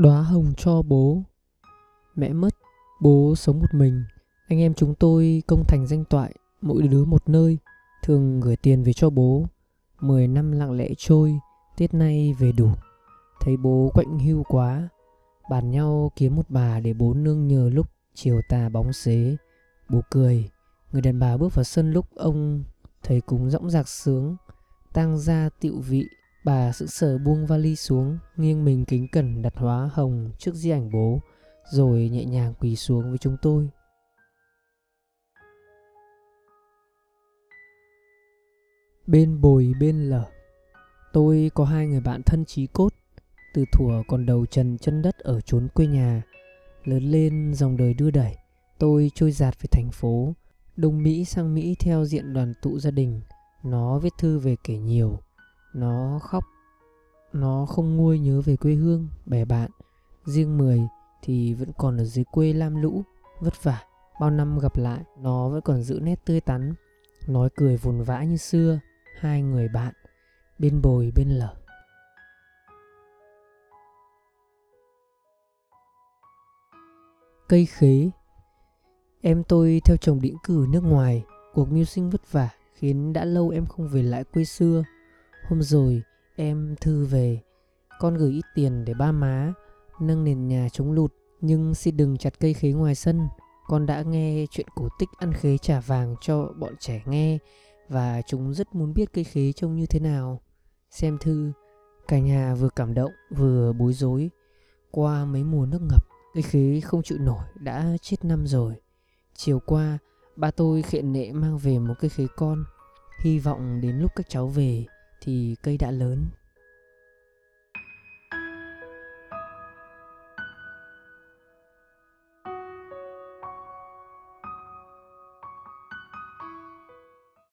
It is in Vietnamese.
Đóa hồng cho bố. Mẹ mất, bố sống một mình. Anh em chúng tôi công thành danh toại Mỗi đứa một nơi Thường gửi tiền về cho bố. Mười năm lặng lẽ trôi Tết nay về đủ. Thấy bố quạnh hưu quá Bàn nhau kiếm một bà để bố nương nhờ lúc chiều tà bóng xế. Bố cười Người đàn bà bước vào sân lúc ông Thấy cúng rõng rạc sướng Tang ra tiệu vị. Bà sững sờ buông vali xuống, Nghiêng mình kính cẩn đặt hóa hồng trước di ảnh bố, Rồi nhẹ nhàng quỳ xuống với chúng tôi. Bên bồi bên lở, Tôi có hai người bạn thân trí cốt, Từ thuở còn đầu trần chân đất ở chốn quê nhà. Lớn lên dòng đời đưa đẩy, Tôi trôi giạt về thành phố, Đông Mỹ sang Mỹ theo diện đoàn tụ gia đình. Nó viết thư về kể nhiều nó khóc. Nó không nguôi nhớ về quê hương, bè bạn. Riêng mười thì vẫn còn ở dưới quê lam lũ. Vất vả Bao năm gặp lại Nó vẫn còn giữ nét tươi tắn. Nói cười vồn vã như xưa Hai người bạn Bên bồi bên lở. Cây khế. Em tôi theo chồng định cử nước ngoài. Cuộc mưu sinh vất vả Khiến đã lâu em không về lại quê xưa. Hôm rồi, em thư về. Con gửi ít tiền để ba má, Nâng nền nhà chống lụt, Nhưng xin đừng chặt cây khế ngoài sân. Con đã nghe chuyện cổ tích ăn khế trả vàng cho bọn trẻ nghe, Và chúng rất muốn biết cây khế trông như thế nào. Xem thư, Cả nhà vừa cảm động, vừa bối rối. Qua mấy mùa nước ngập, Cây khế không chịu nổi, đã chết năm rồi. Chiều qua, ba tôi khiện nệ mang về một cây khế con. Hy vọng đến lúc các cháu về thì cây đã lớn.